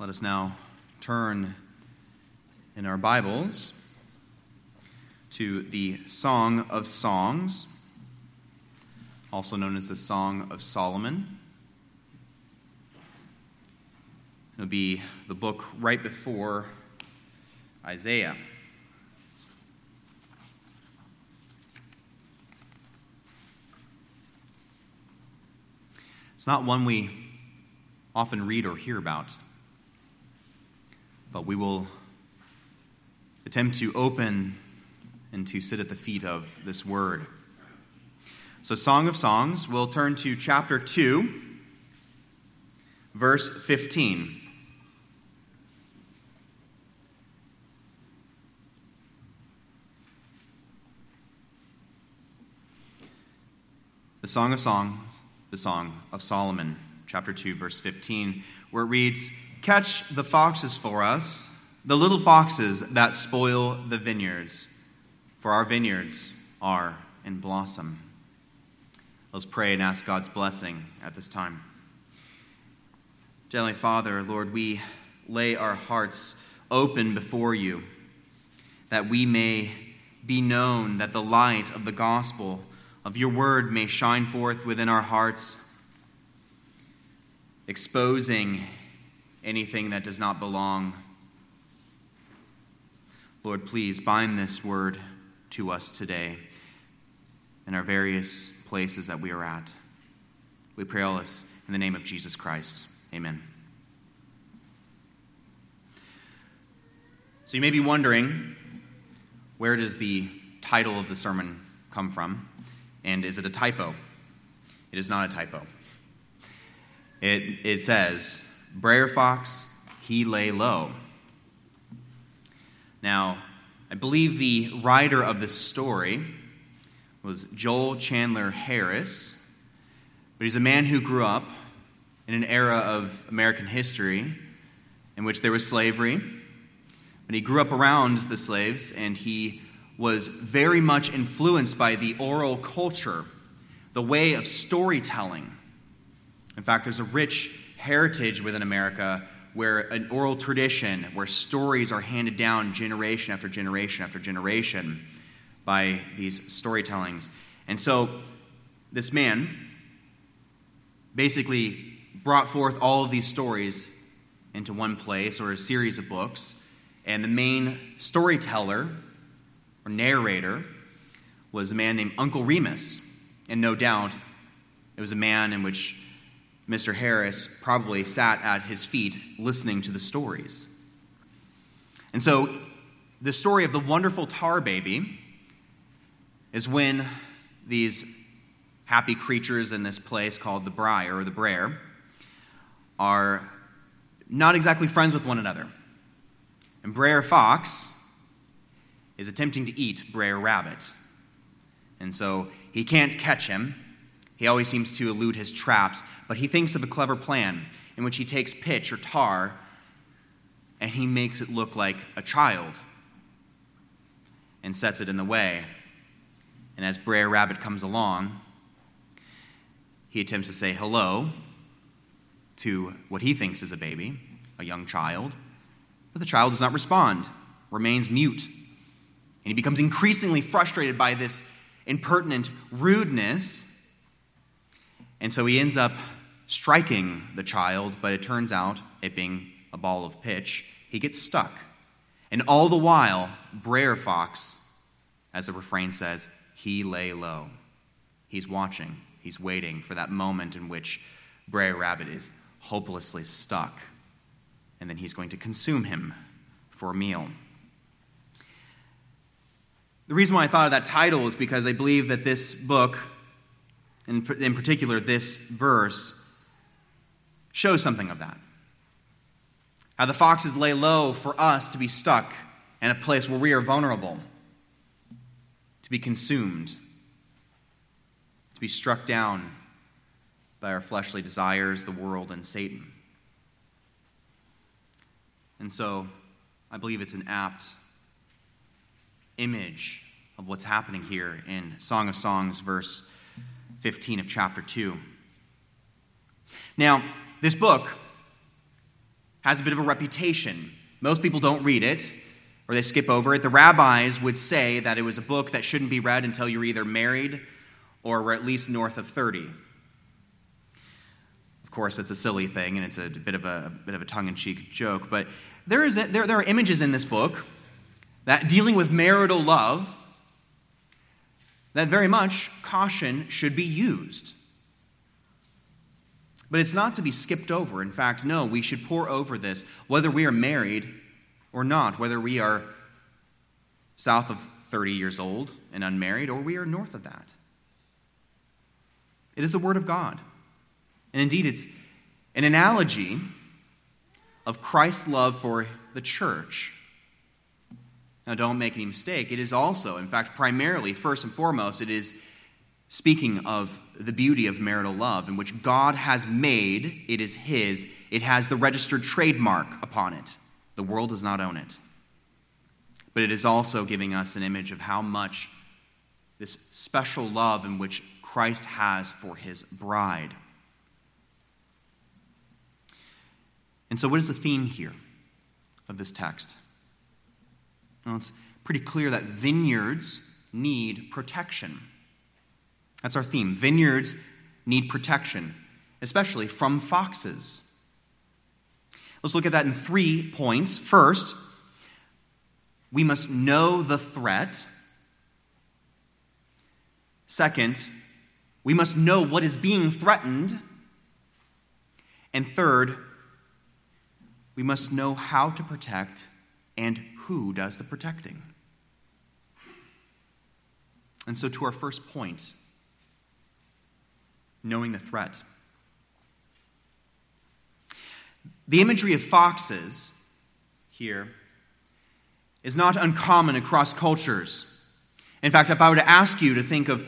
Let us now turn in our Bibles to the Song of Songs, also known as the Song of Solomon. It'll be the book right before Isaiah. It's not one we often read or hear about but we will attempt to open and to sit at the feet of this word. So, Song of Songs, we'll turn to chapter 2, verse 15. The Song of Songs, the Song of Solomon, chapter 2, verse 15, where it reads, Catch the foxes for us, the little foxes that spoil the vineyards, for our vineyards are in blossom. Let's pray and ask God's blessing at this time. Heavenly Father, Lord, we lay our hearts open before you that we may be known, that the light of the gospel of your word may shine forth within our hearts, exposing anything that does not belong. Lord, please bind this word to us today in our various places that we are at. We pray all this in the name of Jesus Christ. Amen. So you may be wondering where does the title of the sermon come from? And is it a typo? It is not a typo. It, it says, Brer Fox, he lay low. Now, I believe the writer of this story was Joel Chandler Harris, but he's a man who grew up in an era of American history in which there was slavery. But he grew up around the slaves and he was very much influenced by the oral culture, the way of storytelling. In fact, there's a rich heritage within America where an oral tradition, where stories are handed down generation after generation after generation by these storytellings. And so this man basically brought forth all of these stories into one place or a series of books. And the main storyteller or narrator was a man named Uncle Remus. And no doubt it was a man in which Mr. Harris probably sat at his feet listening to the stories. And so, the story of the wonderful tar baby is when these happy creatures in this place called the Briar or the Brer are not exactly friends with one another. And Brer Fox is attempting to eat Brer Rabbit. And so he can't catch him, he always seems to elude his traps, but he thinks of a clever plan in which he takes pitch or tar and he makes it look like a child and sets it in the way. And as Brer Rabbit comes along, he attempts to say hello to what he thinks is a baby, a young child, but the child does not respond, remains mute. And he becomes increasingly frustrated by this impertinent rudeness and so he ends up striking the child, but it turns out, it being a ball of pitch, he gets stuck. And all the while, Brer Fox, as the refrain says, he lay low. He's watching, he's waiting for that moment in which Brer Rabbit is hopelessly stuck, and then he's going to consume him for a meal. The reason why I thought of that title is because I believe that this book in, in particular, this verse, shows something of that. How the foxes lay low for us to be stuck in a place where we are vulnerable, to be consumed, to be struck down by our fleshly desires, the world, and Satan. And so, I believe it's an apt image of what's happening here in Song of Songs, verse 15 of chapter 2. Now, this book has a bit of a reputation. Most people don't read it or they skip over it. The rabbis would say that it was a book that shouldn't be read until you're either married or were at least north of 30. Of course, it's a silly thing and it's a bit of a, a bit of a tongue-in-cheek joke, but there, is a, there, there are images in this book that dealing with marital love that very much caution should be used. But it's not to be skipped over. In fact, no, we should pour over this, whether we are married or not, whether we are south of 30 years old and unmarried or we are north of that. It is the Word of God. And indeed, it's an analogy of Christ's love for the church. Now, don't make any mistake. It is also, in fact, primarily, first and foremost, it is speaking of the beauty of marital love in which God has made, it is His, it has the registered trademark upon it. The world does not own it. But it is also giving us an image of how much this special love in which Christ has for His bride. And so, what is the theme here of this text? Well, it's pretty clear that vineyards need protection. That's our theme. Vineyards need protection, especially from foxes. Let's look at that in three points. First, we must know the threat. Second, we must know what is being threatened. And third, we must know how to protect and who does the protecting. And so, to our first point knowing the threat. The imagery of foxes here is not uncommon across cultures. In fact, if I were to ask you to think of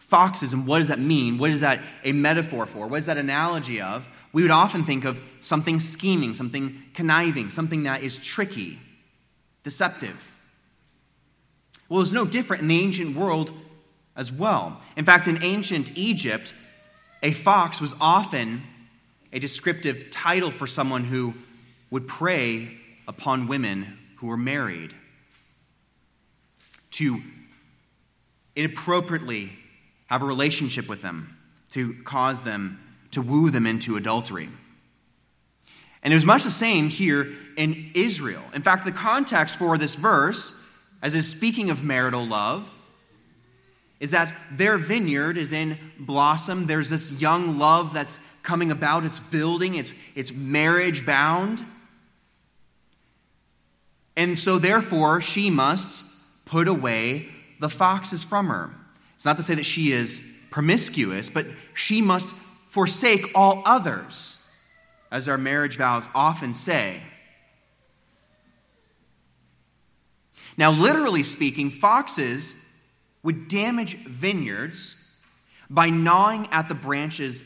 foxes and what does that mean, what is that a metaphor for, what is that analogy of, we would often think of something scheming, something conniving, something that is tricky, deceptive. Well, it's no different in the ancient world as well. In fact, in ancient Egypt, a fox was often a descriptive title for someone who would prey upon women who were married, to inappropriately have a relationship with them, to cause them to woo them into adultery. And it was much the same here in Israel. In fact, the context for this verse, as is speaking of marital love, is that their vineyard is in blossom. There's this young love that's coming about, it's building, it's, it's marriage bound. And so, therefore, she must put away the foxes from her. It's not to say that she is promiscuous, but she must forsake all others, as our marriage vows often say. Now, literally speaking, foxes would damage vineyards by gnawing at the branches,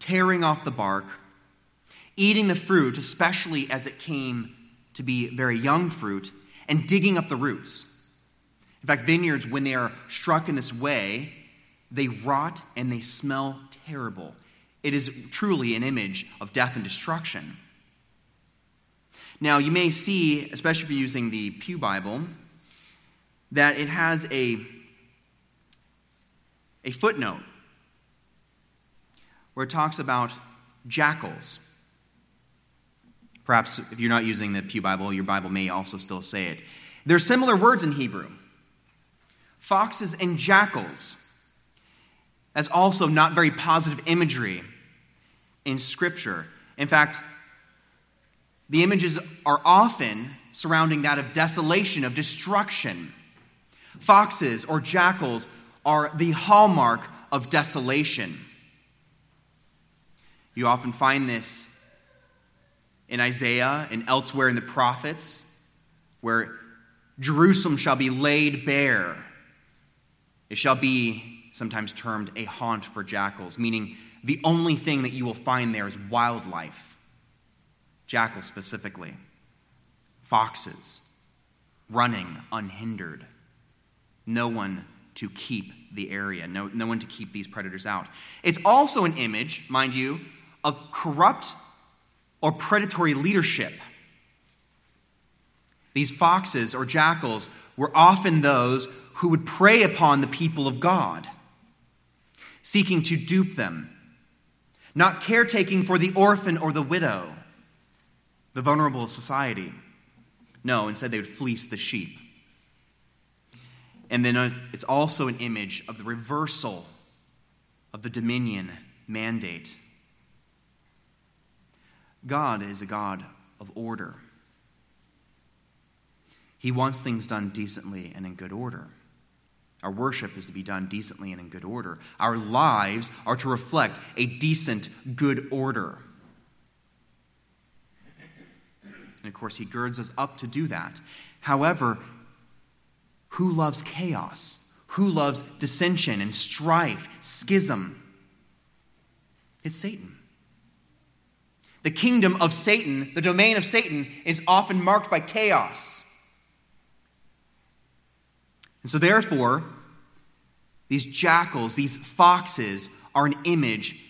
tearing off the bark, eating the fruit, especially as it came to be very young fruit, and digging up the roots. In fact, vineyards, when they are struck in this way, they rot and they smell terrible. It is truly an image of death and destruction. Now, you may see, especially if you're using the Pew Bible, that it has a a footnote where it talks about jackals. Perhaps if you're not using the Pew Bible, your Bible may also still say it. There are similar words in Hebrew foxes and jackals. That's also not very positive imagery in Scripture. In fact, the images are often surrounding that of desolation, of destruction. Foxes or jackals are the hallmark of desolation. You often find this in Isaiah and elsewhere in the prophets, where Jerusalem shall be laid bare. It shall be sometimes termed a haunt for jackals, meaning the only thing that you will find there is wildlife, jackals specifically, foxes, running unhindered, no one to keep the area, no, no one to keep these predators out. It's also an image, mind you, of corrupt or predatory leadership. These foxes or jackals were often those who would prey upon the people of God, seeking to dupe them, not caretaking for the orphan or the widow, the vulnerable of society. No, instead, they would fleece the sheep. And then uh, it's also an image of the reversal of the dominion mandate. God is a God of order. He wants things done decently and in good order. Our worship is to be done decently and in good order. Our lives are to reflect a decent, good order. And of course, He girds us up to do that. However, who loves chaos? Who loves dissension and strife, schism? It's Satan. The kingdom of Satan, the domain of Satan, is often marked by chaos. And so, therefore, these jackals, these foxes, are an image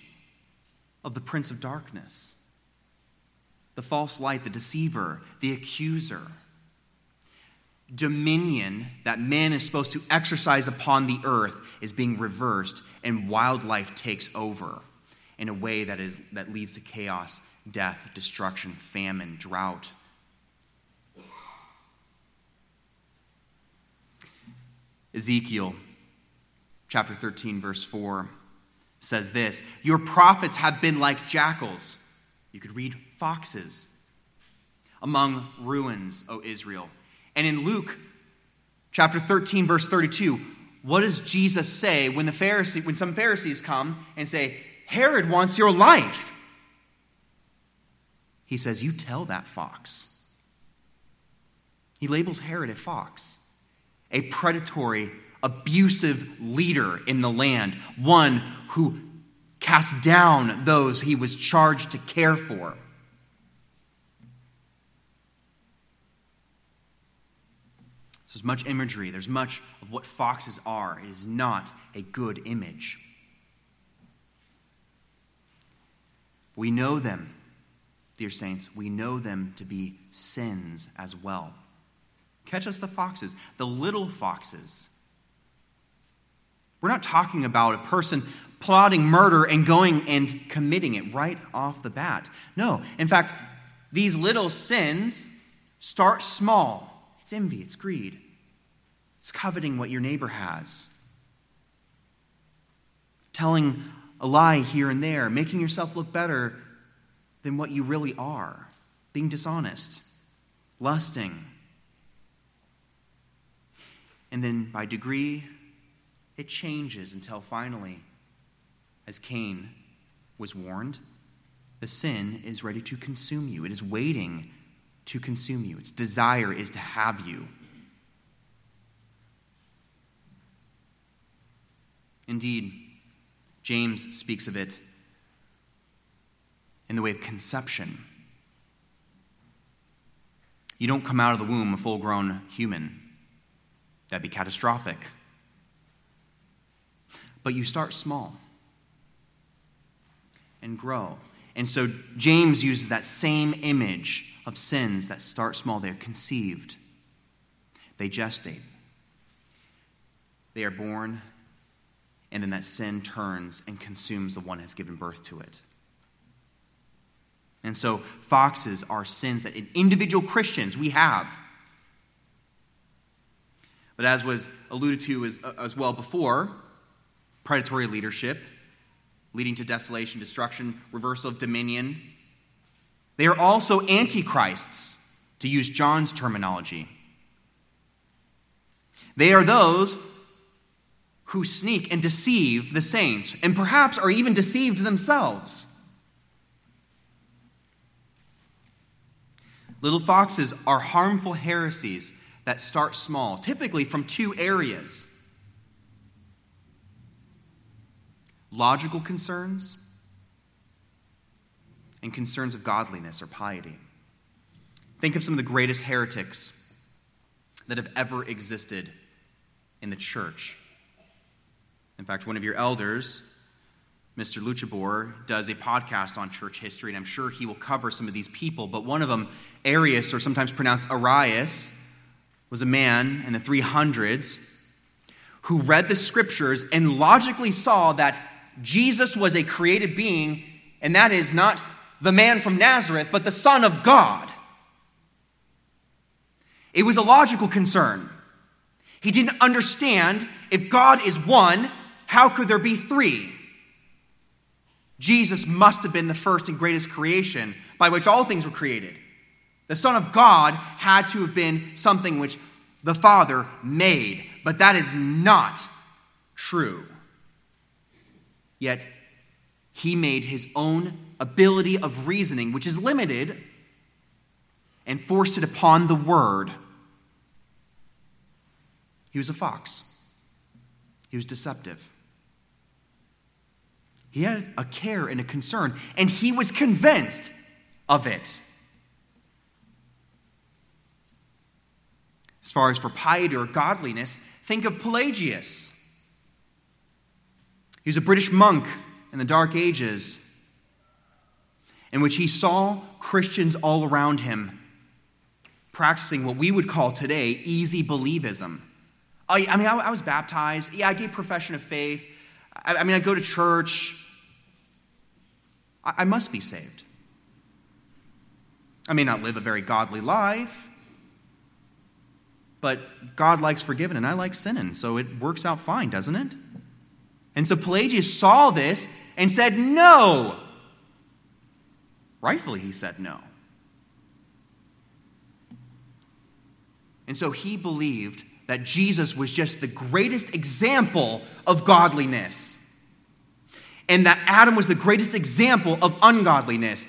of the prince of darkness, the false light, the deceiver, the accuser. Dominion that man is supposed to exercise upon the earth is being reversed, and wildlife takes over in a way that, is, that leads to chaos, death, destruction, famine, drought, Ezekiel chapter 13, verse 4 says this Your prophets have been like jackals. You could read foxes among ruins, O Israel. And in Luke chapter 13, verse 32, what does Jesus say when the Pharisee, when some Pharisees come and say, Herod wants your life? He says, You tell that fox. He labels Herod a fox a predatory, abusive leader in the land, one who cast down those he was charged to care for. So there's much imagery, there's much of what foxes are. It is not a good image. We know them, dear saints, we know them to be sins as well. Catch us the foxes, the little foxes. We're not talking about a person plotting murder and going and committing it right off the bat. No. In fact, these little sins start small. It's envy, it's greed, it's coveting what your neighbor has, telling a lie here and there, making yourself look better than what you really are, being dishonest, lusting and then by degree, it changes until finally, as Cain was warned, the sin is ready to consume you. It is waiting to consume you. Its desire is to have you. Indeed, James speaks of it in the way of conception. You don't come out of the womb a full grown human. That'd be catastrophic. But you start small and grow. And so James uses that same image of sins that start small. They're conceived, they gestate, they are born, and then that sin turns and consumes the one who has given birth to it. And so, foxes are sins that in individual Christians we have. But as was alluded to as, as well before, predatory leadership, leading to desolation, destruction, reversal of dominion. They are also antichrists, to use John's terminology. They are those who sneak and deceive the saints, and perhaps are even deceived themselves. Little foxes are harmful heresies that start small, typically from two areas logical concerns and concerns of godliness or piety. Think of some of the greatest heretics that have ever existed in the church. In fact, one of your elders Mr. Luchabor, does a podcast on church history, and I'm sure he will cover some of these people. But one of them, Arius, or sometimes pronounced Arius, was a man in the 300s who read the scriptures and logically saw that Jesus was a created being, and that is not the man from Nazareth, but the Son of God. It was a logical concern. He didn't understand if God is one, how could there be three? Jesus must have been the first and greatest creation by which all things were created. The Son of God had to have been something which the Father made, but that is not true. Yet, he made his own ability of reasoning, which is limited, and forced it upon the Word. He was a fox, he was deceptive. He had a care and a concern, and he was convinced of it. As far as for piety or godliness, think of Pelagius. He was a British monk in the Dark Ages, in which he saw Christians all around him practicing what we would call today easy believism. I, I mean, I, I, was baptized. Yeah, I gave profession of faith. I, I mean, I go to church. I, I must be saved. I may not live a very godly life, but God likes forgiving and I like sinning, so it works out fine, doesn't it? And so Pelagius saw this and said, No. Rightfully, he said no. And so he believed that Jesus was just the greatest example of godliness and that Adam was the greatest example of ungodliness,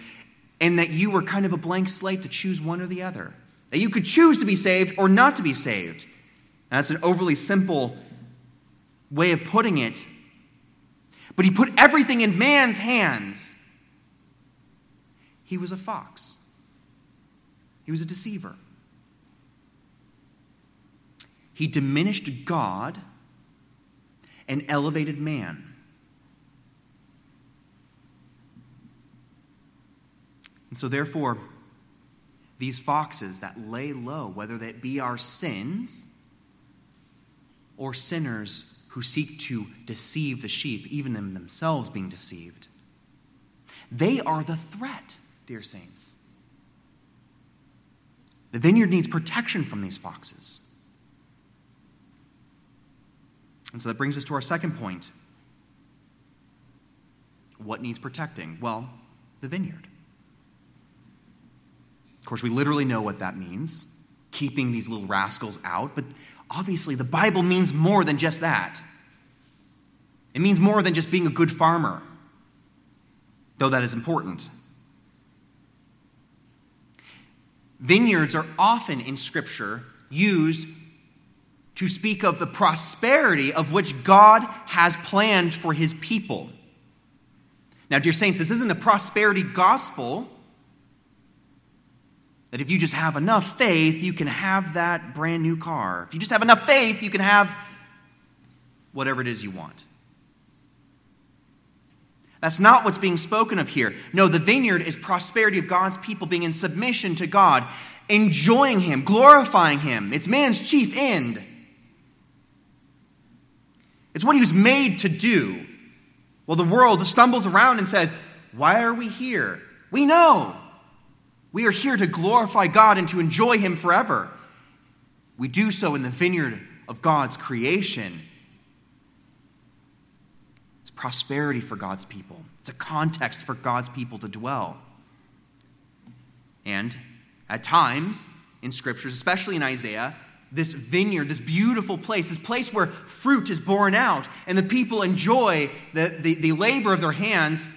and that you were kind of a blank slate to choose one or the other. That you could choose to be saved or not to be saved. That's an overly simple way of putting it. But he put everything in man's hands. He was a fox, he was a deceiver. He diminished God and elevated man. And so, therefore, these foxes that lay low, whether that be our sins or sinners who seek to deceive the sheep, even in themselves being deceived, they are the threat, dear saints. The vineyard needs protection from these foxes. And so that brings us to our second point. What needs protecting? Well, the vineyard. Of course, we literally know what that means keeping these little rascals out, but obviously the Bible means more than just that. It means more than just being a good farmer, though that is important. Vineyards are often in Scripture used to speak of the prosperity of which God has planned for his people. Now, dear saints, this isn't a prosperity gospel that if you just have enough faith, you can have that brand new car. If you just have enough faith, you can have whatever it is you want. That's not what's being spoken of here. No, the vineyard is prosperity of God's people being in submission to God, enjoying Him, glorifying Him. It's man's chief end. It's what he was made to do. Well, the world stumbles around and says, Why are we here? We know. We are here to glorify God and to enjoy Him forever. We do so in the vineyard of God's creation. It's prosperity for God's people, it's a context for God's people to dwell. And at times in scriptures, especially in Isaiah, this vineyard, this beautiful place, this place where fruit is borne out and the people enjoy the, the, the labor of their hands,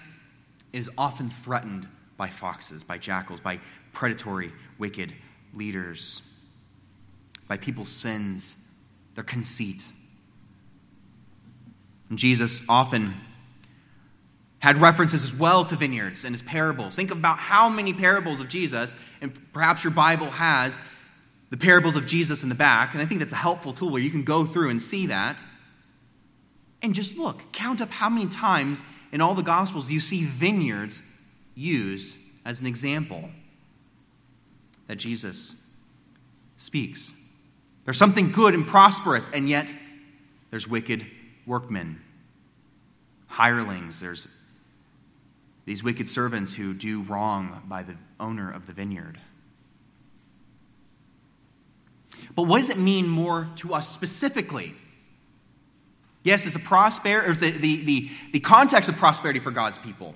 is often threatened by foxes, by jackals, by predatory, wicked leaders, by people's sins, their conceit. And Jesus often had references as well to vineyards and his parables. Think about how many parables of Jesus, and perhaps your Bible has the parables of Jesus in the back, and I think that's a helpful tool where you can go through and see that. And just look, count up how many times in all the Gospels you see vineyards used as an example that Jesus speaks. There's something good and prosperous, and yet there's wicked workmen, hirelings, there's these wicked servants who do wrong by the owner of the vineyard. But what does it mean more to us specifically? Yes, it's a prosperity, the, the, the, the context of prosperity for God's people.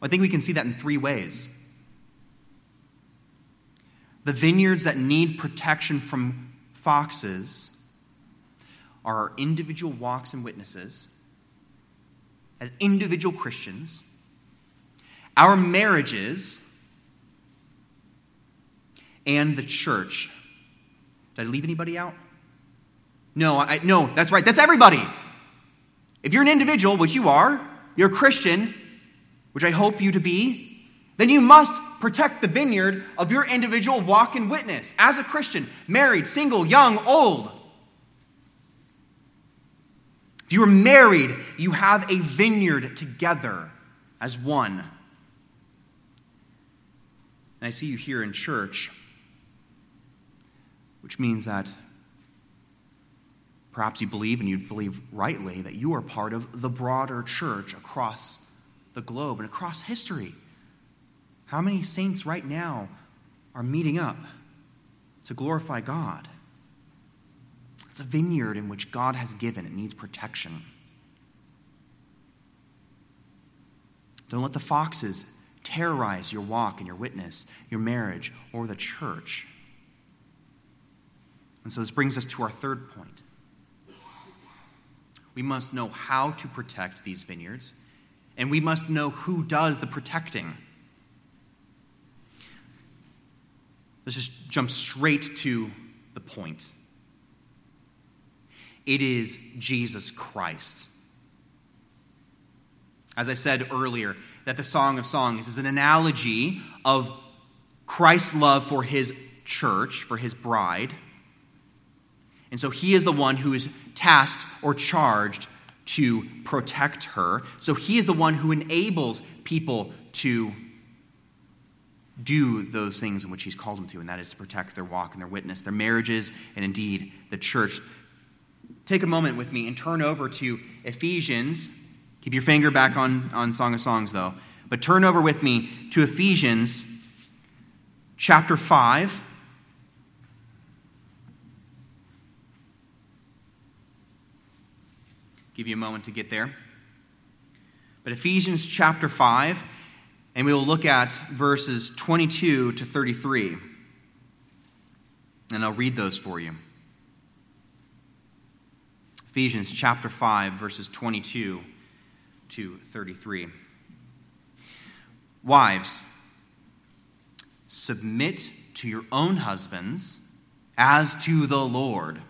Well, I think we can see that in three ways. The vineyards that need protection from foxes are our individual walks and witnesses as individual Christians, our marriages, and the church. Did I leave anybody out? No, I, no, that's right. That's everybody. If you're an individual, which you are, you're a Christian, which I hope you to be, then you must protect the vineyard of your individual walk and witness as a Christian, married, single, young, old. If you are married, you have a vineyard together as one. And I see you here in church, which means that Perhaps you believe, and you believe rightly, that you are part of the broader church across the globe and across history. How many saints right now are meeting up to glorify God? It's a vineyard in which God has given, it needs protection. Don't let the foxes terrorize your walk and your witness, your marriage, or the church. And so this brings us to our third point. We must know how to protect these vineyards, and we must know who does the protecting. Let's just jump straight to the point. It is Jesus Christ. As I said earlier, that the Song of Songs is an analogy of Christ's love for his church, for his bride and so he is the one who is tasked or charged to protect her. So he is the one who enables people to do those things in which he's called them to, and that is to protect their walk and their witness, their marriages, and indeed the church. Take a moment with me and turn over to Ephesians. Keep your finger back on, on Song of Songs, though. But turn over with me to Ephesians chapter 5. Give you a moment to get there. But Ephesians chapter 5, and we will look at verses 22 to 33. And I'll read those for you. Ephesians chapter 5, verses 22 to 33. Wives, submit to your own husbands as to the Lord.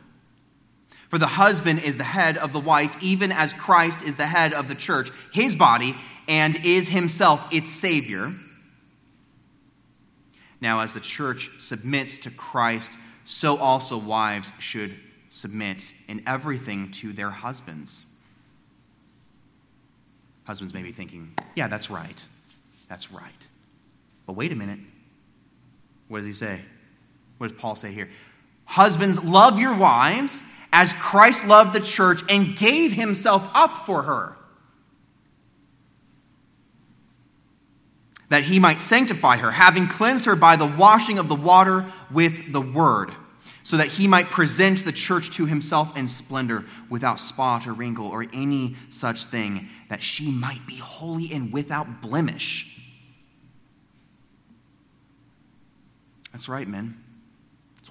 For the husband is the head of the wife, even as Christ is the head of the church, his body, and is himself its Savior. Now, as the church submits to Christ, so also wives should submit in everything to their husbands. Husbands may be thinking, yeah, that's right. That's right. But wait a minute. What does he say? What does Paul say here? Husbands, love your wives as Christ loved the church and gave himself up for her, that he might sanctify her, having cleansed her by the washing of the water with the word, so that he might present the church to himself in splendor, without spot or wrinkle or any such thing, that she might be holy and without blemish. That's right, men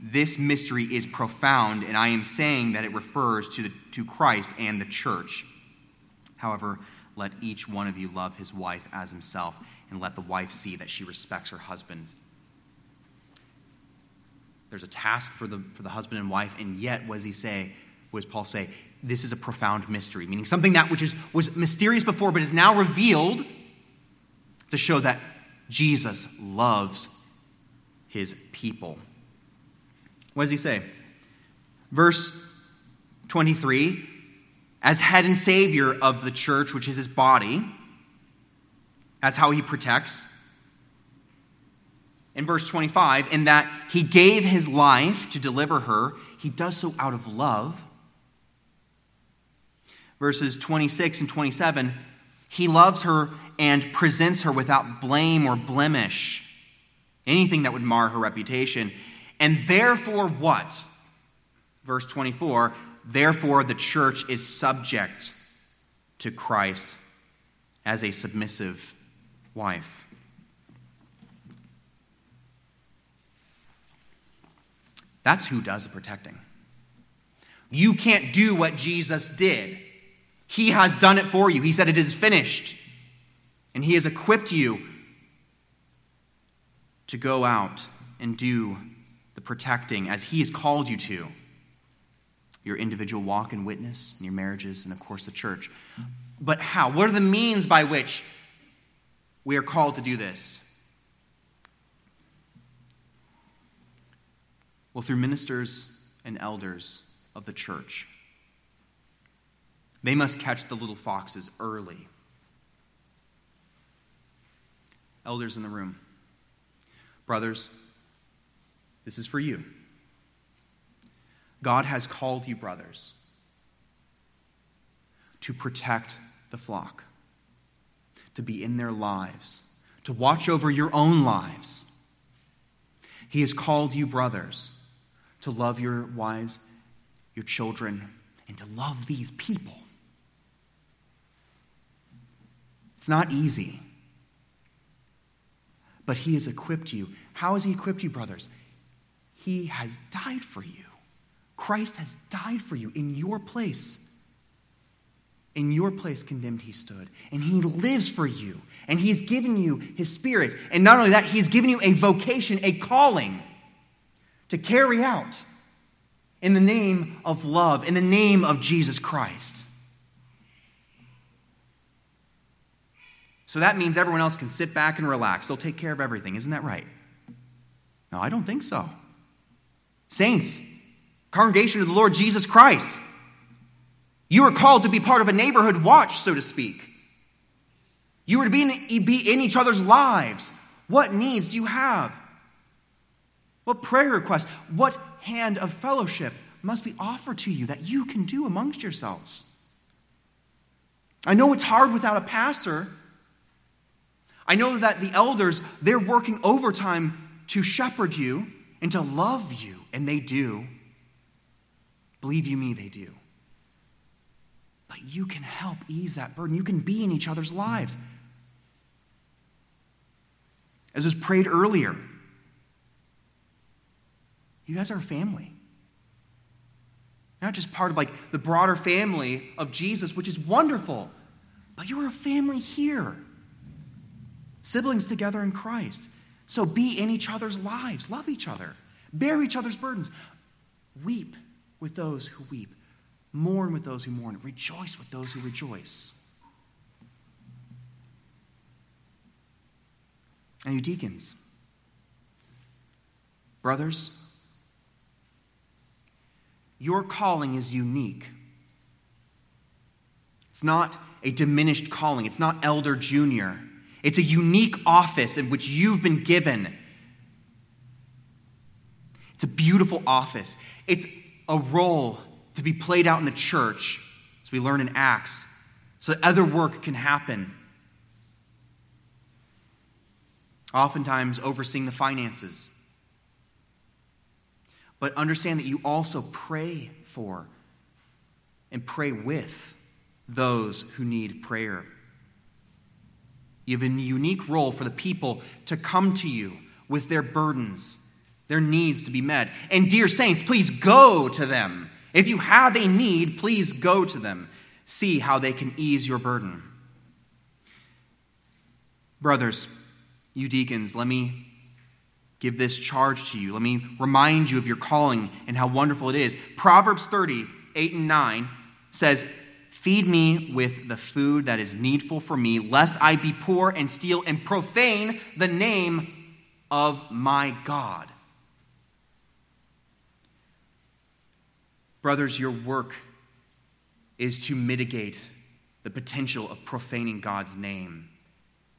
This mystery is profound, and I am saying that it refers to, the, to Christ and the church. However, let each one of you love his wife as himself, and let the wife see that she respects her husband. There's a task for the, for the husband and wife, and yet, what does he say? What does Paul say? This is a profound mystery, meaning something that which is, was mysterious before, but is now revealed to show that Jesus loves his people. What does he say? Verse 23 as head and savior of the church, which is his body, that's how he protects. In verse 25, in that he gave his life to deliver her, he does so out of love. Verses 26 and 27, he loves her and presents her without blame or blemish, anything that would mar her reputation. And therefore, what? Verse 24, therefore the church is subject to Christ as a submissive wife. That's who does the protecting. You can't do what Jesus did. He has done it for you. He said, It is finished. And He has equipped you to go out and do protecting as He has called you to your individual walk and witness, in your marriages, and of course the church. But how? What are the means by which we are called to do this? Well, through ministers and elders of the church. They must catch the little foxes early. Elders in the room, brothers, this is for you. God has called you, brothers, to protect the flock, to be in their lives, to watch over your own lives. He has called you, brothers, to love your wives, your children, and to love these people. It's not easy. But He has equipped you. How has He equipped you, brothers? He has died for you. Christ has died for you in your place. In your place, condemned, he stood. And he lives for you. And he's given you his spirit. And not only that, he's given you a vocation, a calling to carry out in the name of love, in the name of Jesus Christ. So that means everyone else can sit back and relax. They'll take care of everything. Isn't that right? No, I don't think so. Saints, congregation of the Lord Jesus Christ. You are called to be part of a neighborhood watch, so to speak. You are to be in, be in each other's lives. What needs do you have? What prayer requests? What hand of fellowship must be offered to you that you can do amongst yourselves? I know it's hard without a pastor. I know that the elders, they're working overtime to shepherd you and to love you, and they do. Believe you me, they do. But you can help ease that burden. You can be in each other's lives. As was prayed earlier, you guys are a family. Not just part of like the broader family of Jesus, which is wonderful, but you are a family here. Siblings together in Christ. So be in each other's lives, love each other, bear each other's burdens, weep with those who weep, mourn with those who mourn, rejoice with those who rejoice. And you deacons, brothers, your calling is unique. It's not a diminished calling, it's not elder junior. It's a unique office in which you've been given. It's a beautiful office. It's a role to be played out in the church, as we learn in Acts, so that other work can happen. Oftentimes, overseeing the finances. But understand that you also pray for and pray with those who need prayer. You have a unique role for the people to come to you with their burdens their needs to be met. And, dear saints, please go to them. If you have a need, please go to them. See how they can ease your burden. Brothers, you deacons, let me give this charge to you. Let me remind you of your calling and how wonderful it is. Proverbs 30, 8 and 9 says, Feed me with the food that is needful for me, lest I be poor and steal and profane the name of my God. Brothers, your work is to mitigate the potential of profaning God's name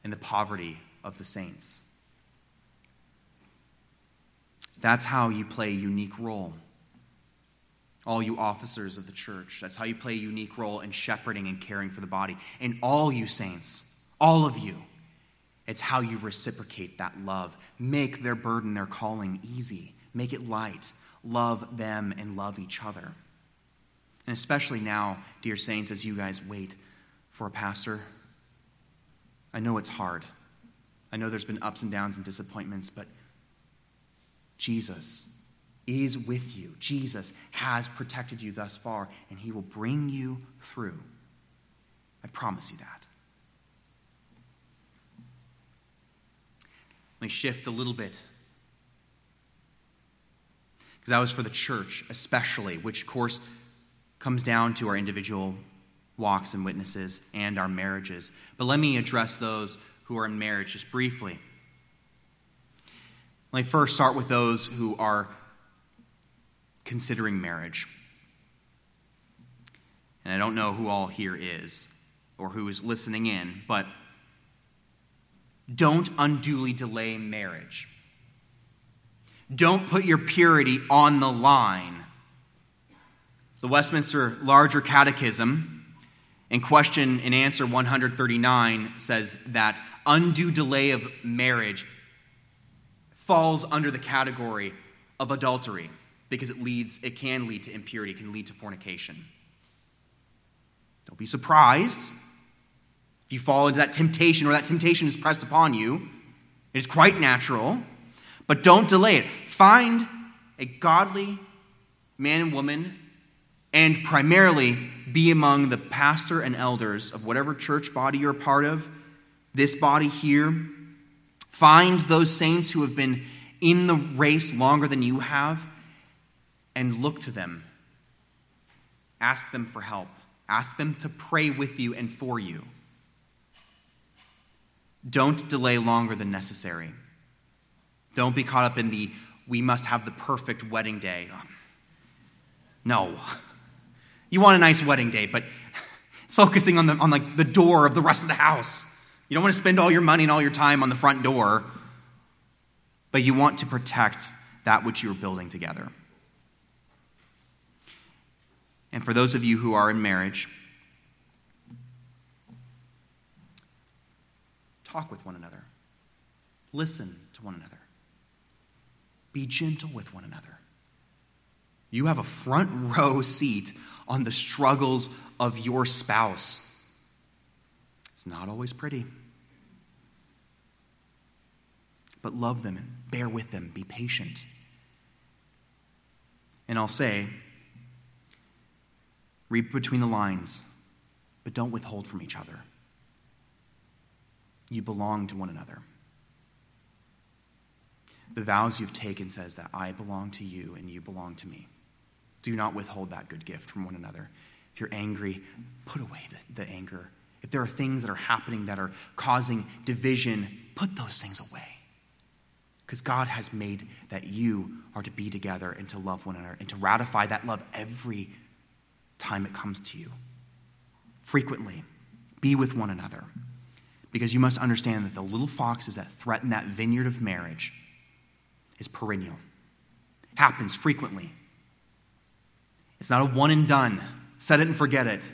and the poverty of the saints. That's how you play a unique role. All you officers of the church, that's how you play a unique role in shepherding and caring for the body. And all you saints, all of you, it's how you reciprocate that love. Make their burden, their calling easy. Make it light. Love them and love each other. And especially now, dear saints, as you guys wait for a pastor, I know it's hard. I know there's been ups and downs and disappointments, but Jesus is with you. Jesus has protected you thus far, and he will bring you through. I promise you that. Let me shift a little bit. Because that was for the church, especially, which, of course, comes down to our individual walks and witnesses and our marriages. But let me address those who are in marriage just briefly. Let me first start with those who are considering marriage. And I don't know who all here is or who is listening in, but don't unduly delay marriage. Don't put your purity on the line. The Westminster Larger Catechism, in question and answer 139, says that undue delay of marriage falls under the category of adultery because it leads it can lead to impurity, it can lead to fornication. Don't be surprised if you fall into that temptation or that temptation is pressed upon you. It is quite natural, but don't delay it. Find a godly man and woman and primarily be among the pastor and elders of whatever church body you're a part of, this body here Find those saints who have been in the race longer than you have and look to them. Ask them for help. Ask them to pray with you and for you. Don't delay longer than necessary. Don't be caught up in the we must have the perfect wedding day. No. You want a nice wedding day, but it's focusing on the on like the door of the rest of the house. You don't want to spend all your money and all your time on the front door, but you want to protect that which you're building together. And for those of you who are in marriage, talk with one another, listen to one another, be gentle with one another. You have a front row seat on the struggles of your spouse. It's not always pretty but love them and bear with them, be patient. And I'll say, read between the lines, but don't withhold from each other. You belong to one another. The vows you've taken says that I belong to you and you belong to me. Do not withhold that good gift from one another. If you're angry, put away the, the anger. If there are things that are happening that are causing division, put those things away. Because God has made that you are to be together and to love one another and to ratify that love every time it comes to you. Frequently, be with one another. Because you must understand that the little foxes that threaten that vineyard of marriage is perennial, happens frequently. It's not a one and done, set it and forget it.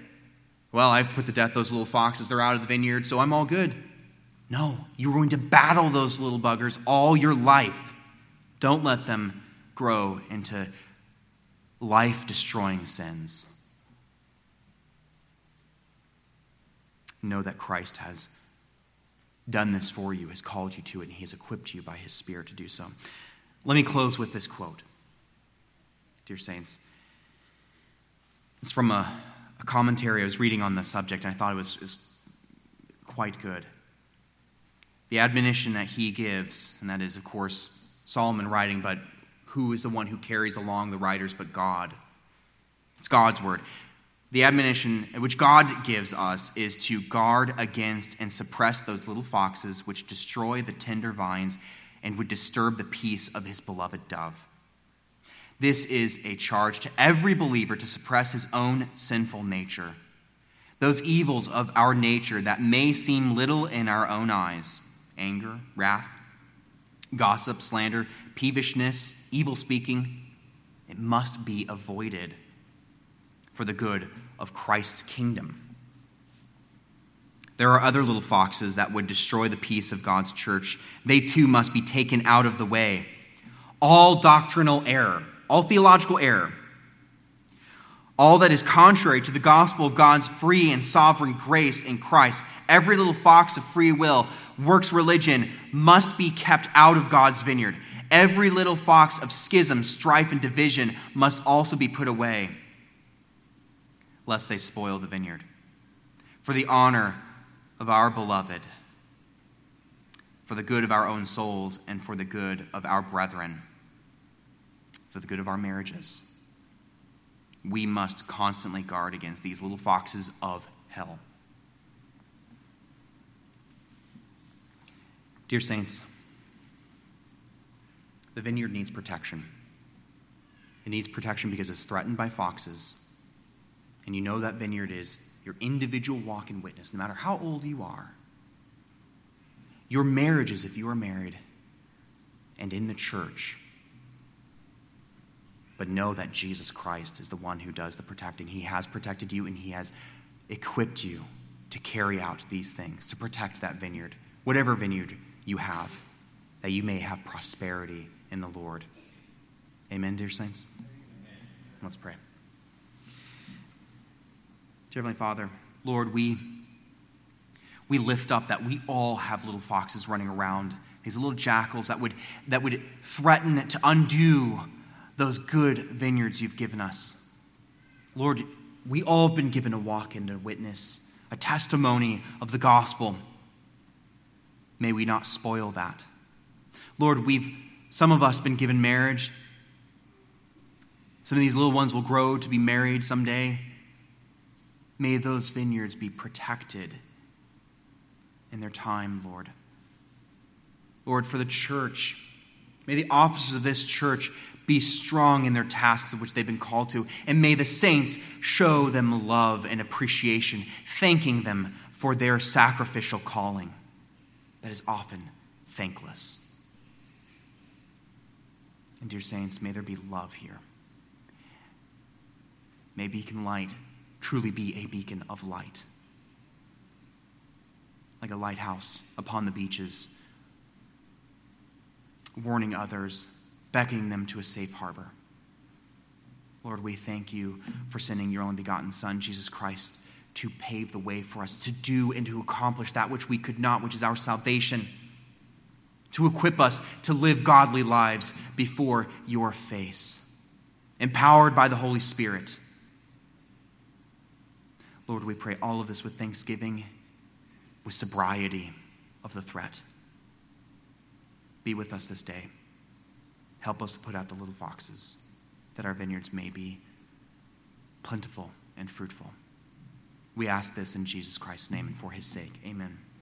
Well, I've put to death those little foxes, they're out of the vineyard, so I'm all good. No, you're going to battle those little buggers all your life. Don't let them grow into life destroying sins. Know that Christ has done this for you, has called you to it, and He has equipped you by His Spirit to do so. Let me close with this quote. Dear Saints, it's from a, a commentary I was reading on the subject, and I thought it was, it was quite good. The admonition that he gives, and that is, of course, Solomon writing, but who is the one who carries along the writers but God? It's God's word. The admonition which God gives us is to guard against and suppress those little foxes which destroy the tender vines and would disturb the peace of his beloved dove. This is a charge to every believer to suppress his own sinful nature. Those evils of our nature that may seem little in our own eyes anger, wrath, gossip, slander, peevishness, evil speaking it must be avoided for the good of Christ's kingdom. There are other little foxes that would destroy the peace of God's church. They too must be taken out of the way. All doctrinal error, all theological error, all that is contrary to the gospel of God's free and sovereign grace in Christ, every little fox of free will, works religion, must be kept out of God's vineyard. Every little fox of schism, strife, and division must also be put away, lest they spoil the vineyard. For the honor of our beloved, for the good of our own souls, and for the good of our brethren, for the good of our marriages. We must constantly guard against these little foxes of hell. Dear Saints, the vineyard needs protection. It needs protection because it's threatened by foxes. And you know that vineyard is your individual walk and witness, no matter how old you are. Your marriages, if you are married, and in the church. But know that Jesus Christ is the one who does the protecting. He has protected you and He has equipped you to carry out these things, to protect that vineyard, whatever vineyard you have, that you may have prosperity in the Lord. Amen, dear saints? Let's pray. Dear Heavenly Father, Lord, we, we lift up that we all have little foxes running around, these little jackals that would, that would threaten to undo those good vineyards you've given us. Lord, we all have been given a walk and a witness, a testimony of the gospel. May we not spoil that. Lord, we've some of us been given marriage. Some of these little ones will grow to be married someday. May those vineyards be protected in their time, Lord. Lord, for the church, may the officers of this church be strong in their tasks of which they've been called to, and may the saints show them love and appreciation, thanking them for their sacrificial calling that is often thankless. And, dear saints, may there be love here. May Beacon Light truly be a beacon of light, like a lighthouse upon the beaches, warning others, beckoning them to a safe harbor. Lord, we thank you for sending your only begotten Son, Jesus Christ, to pave the way for us to do and to accomplish that which we could not, which is our salvation, to equip us to live godly lives before your face, empowered by the Holy Spirit Lord, we pray all of this with thanksgiving, with sobriety of the threat. Be with us this day. Help us to put out the little foxes, that our vineyards may be plentiful and fruitful. We ask this in Jesus Christ's name and for his sake. Amen.